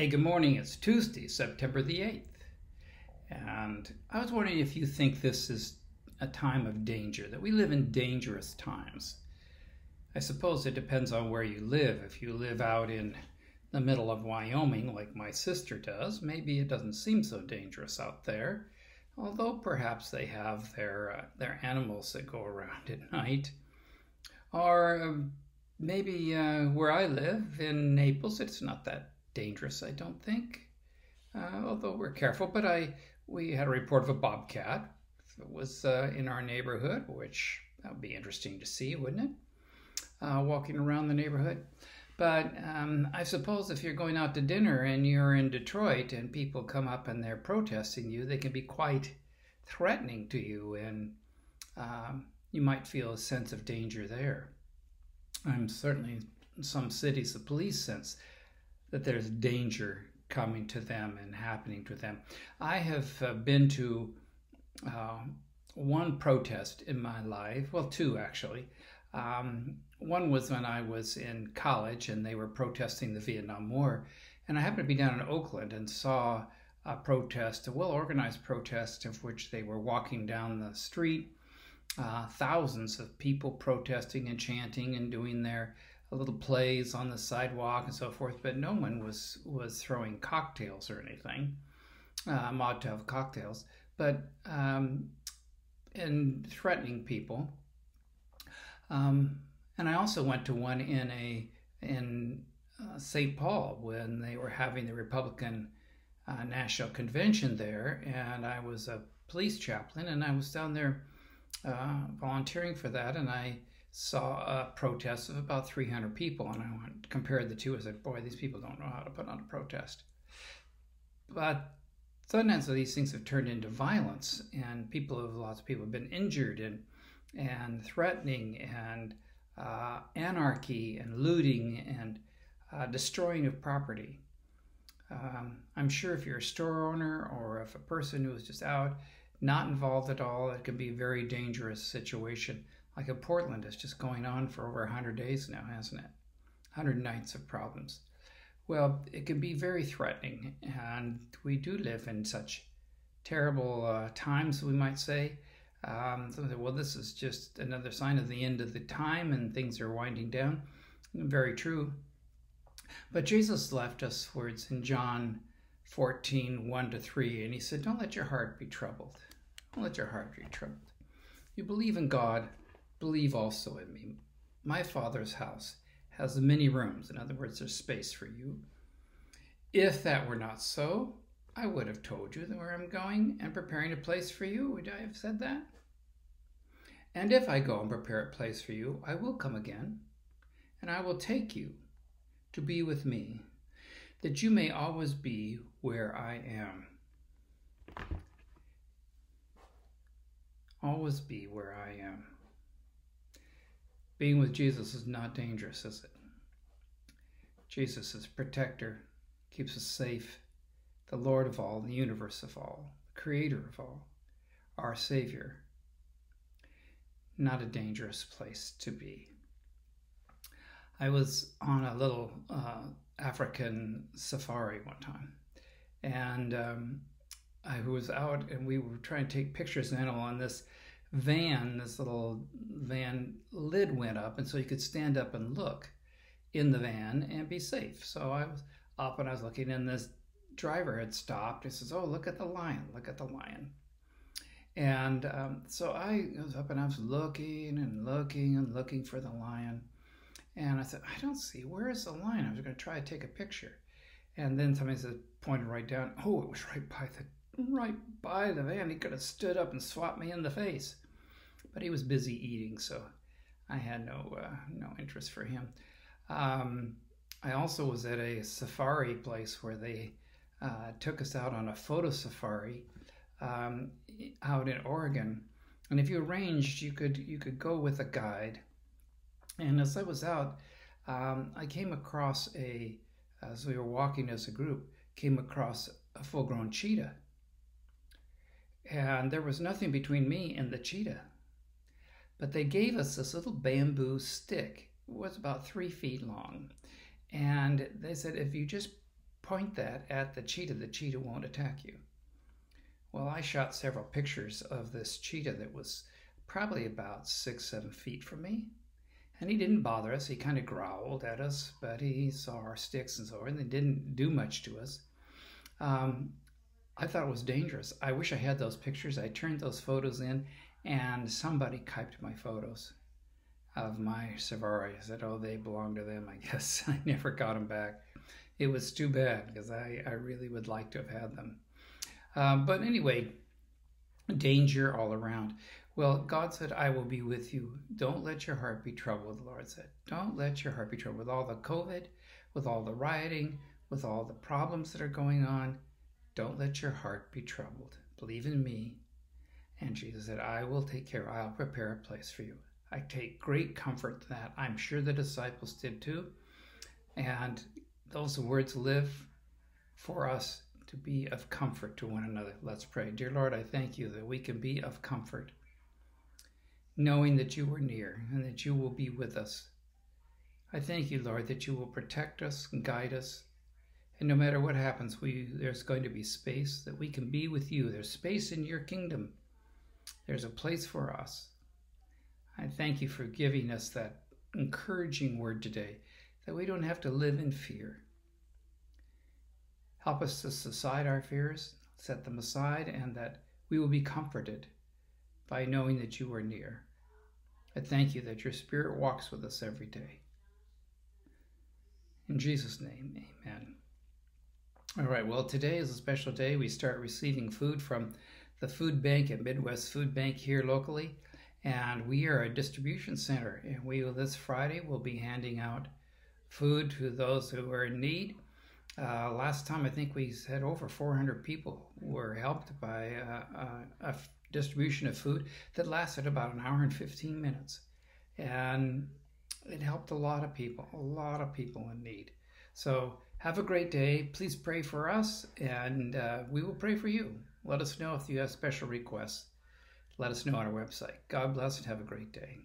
Hey, good morning. It's Tuesday, September the 8th. And I was wondering if you think this is a time of danger, that we live in dangerous times. I suppose it depends on where you live. If you live out in the middle of Wyoming, like my sister does, maybe it doesn't seem so dangerous out there. Although perhaps they have their uh, their animals that go around at night, or um, maybe uh, where I live in Naples, it's not that dangerous, I don't think. Uh, although we're careful, but I we had a report of a bobcat that was uh, in our neighborhood, which that would be interesting to see, wouldn't it? Uh, walking around the neighborhood. But um, I suppose if you're going out to dinner and you're in Detroit and people come up and they're protesting you, they can be quite threatening to you, and um, you might feel a sense of danger there. I'm certainly in some cities the police sense that there's danger coming to them and happening to them. I have uh, been to uh, one protest in my life, well, two actually. Um, one was when I was in college and they were protesting the Vietnam War. And I happened to be down in Oakland and saw a protest, a well organized protest, of which they were walking down the street. Uh, thousands of people protesting and chanting and doing their little plays on the sidewalk and so forth, but no one was was throwing cocktails or anything, uh, Molotov cocktails, but um, and threatening people. Um, and I also went to one in a in uh, St. Paul when they were having the Republican uh, National Convention there, and I was a police chaplain, and I was down there uh, volunteering for that, and I saw a protest of about 300 people, and I went, compared the two. I said, "Boy, these people don't know how to put on a protest." But sometimes these things have turned into violence, and people have lots of people have been injured and and threatening and uh, anarchy and looting and uh, destroying of property. Um, I'm sure if you're a store owner or if a person who is just out, not involved at all, it can be a very dangerous situation like in Portland, it's just going on for over 100 days now, hasn't it? 100 nights of problems. Well, it can be very threatening, and we do live in such terrible uh, times, we might say. Um, so, well, this is just another sign of the end of the time, and things are winding down. Very true. But Jesus left us words in John 14, 1 to 3, and he said, Don't let your heart be troubled. Don't let your heart be troubled. You believe in God, believe also in me. My Father's house has many rooms. In other words, there's space for you. If that were not so, I would have told you where I'm going and preparing a place for you. Would I have said that? And if I go and prepare a place for you, I will come again, and I will take you to be with me, that you may always be where I am. Always be where I am. Being with Jesus is not dangerous, is it? Jesus is protector, keeps us safe, the Lord of all, the universe of all, the creator of all, our Savior. Not a dangerous place to be. I was on a little uh, African safari one time, and um, I was out and we were trying to take pictures and on this van, this little van lid went up, and so you could stand up and look in the van and be safe. So I was up and I was looking, and this driver had stopped. He says, "Oh, look at the lion! Look at the lion!" And um, so I was up and I was looking and looking and looking for the lion. And I said, I don't see. Where is the lion? I was going to try to take a picture. And then somebody said, pointed right down. Oh, it was right by the right by the van. He could have stood up and swapped me in the face, but he was busy eating, so I had no uh, no interest for him. Um, I also was at a safari place where they uh, took us out on a photo safari um, out in Oregon, and if you arranged, you could you could go with a guide. And as I was out, um, I came across a as we were walking as a group, came across a full-grown cheetah and there was nothing between me and the cheetah. But they gave us this little bamboo stick. It was about three feet long. And they said, if you just point that at the cheetah, the cheetah won't attack you. Well, I shot several pictures of this cheetah that was probably about six, seven feet from me. And he didn't bother us. He kind of growled at us, but he saw our sticks and so on. And they didn't do much to us. Um, I thought it was dangerous. I wish I had those pictures. I turned those photos in, and somebody typed my photos of my Safari. I said, oh, they belong to them, I guess. I never got them back. It was too bad because I, I really would like to have had them. Um, but anyway, danger all around. Well, God said, I will be with you. Don't let your heart be troubled, the Lord said. Don't let your heart be troubled. With all the COVID, with all the rioting, with all the problems that are going on, don't let your heart be troubled. Believe in me. And Jesus said, I will take care, I'll prepare a place for you. I take great comfort that I'm sure the disciples did too. And those words live for us to be of comfort to one another. Let's pray. Dear Lord, I thank you that we can be of comfort, knowing that you are near and that you will be with us. I thank you, Lord, that you will protect us and guide us. And no matter what happens, we there's going to be space that we can be with you. There's space in your kingdom. There's a place for us. I thank you for giving us that encouraging word today that we don't have to live in fear. Help us to set aside our fears, set them aside, and that we will be comforted by knowing that you are near. I thank you that your Spirit walks with us every day. In Jesus' name, amen. All right, well, today is a special day. We start receiving food from the food bank at Midwest Food Bank here locally. And we are a distribution center. And we, this Friday, will be handing out food to those who are in need. Uh, last time, I think we had over 400 people were helped by uh, uh, a distribution of food that lasted about an hour and 15 minutes. And it helped a lot of people, a lot of people in need. So have a great day. Please pray for us, and uh, we will pray for you. Let us know if you have special requests. Let us know on our website. God bless and have a great day.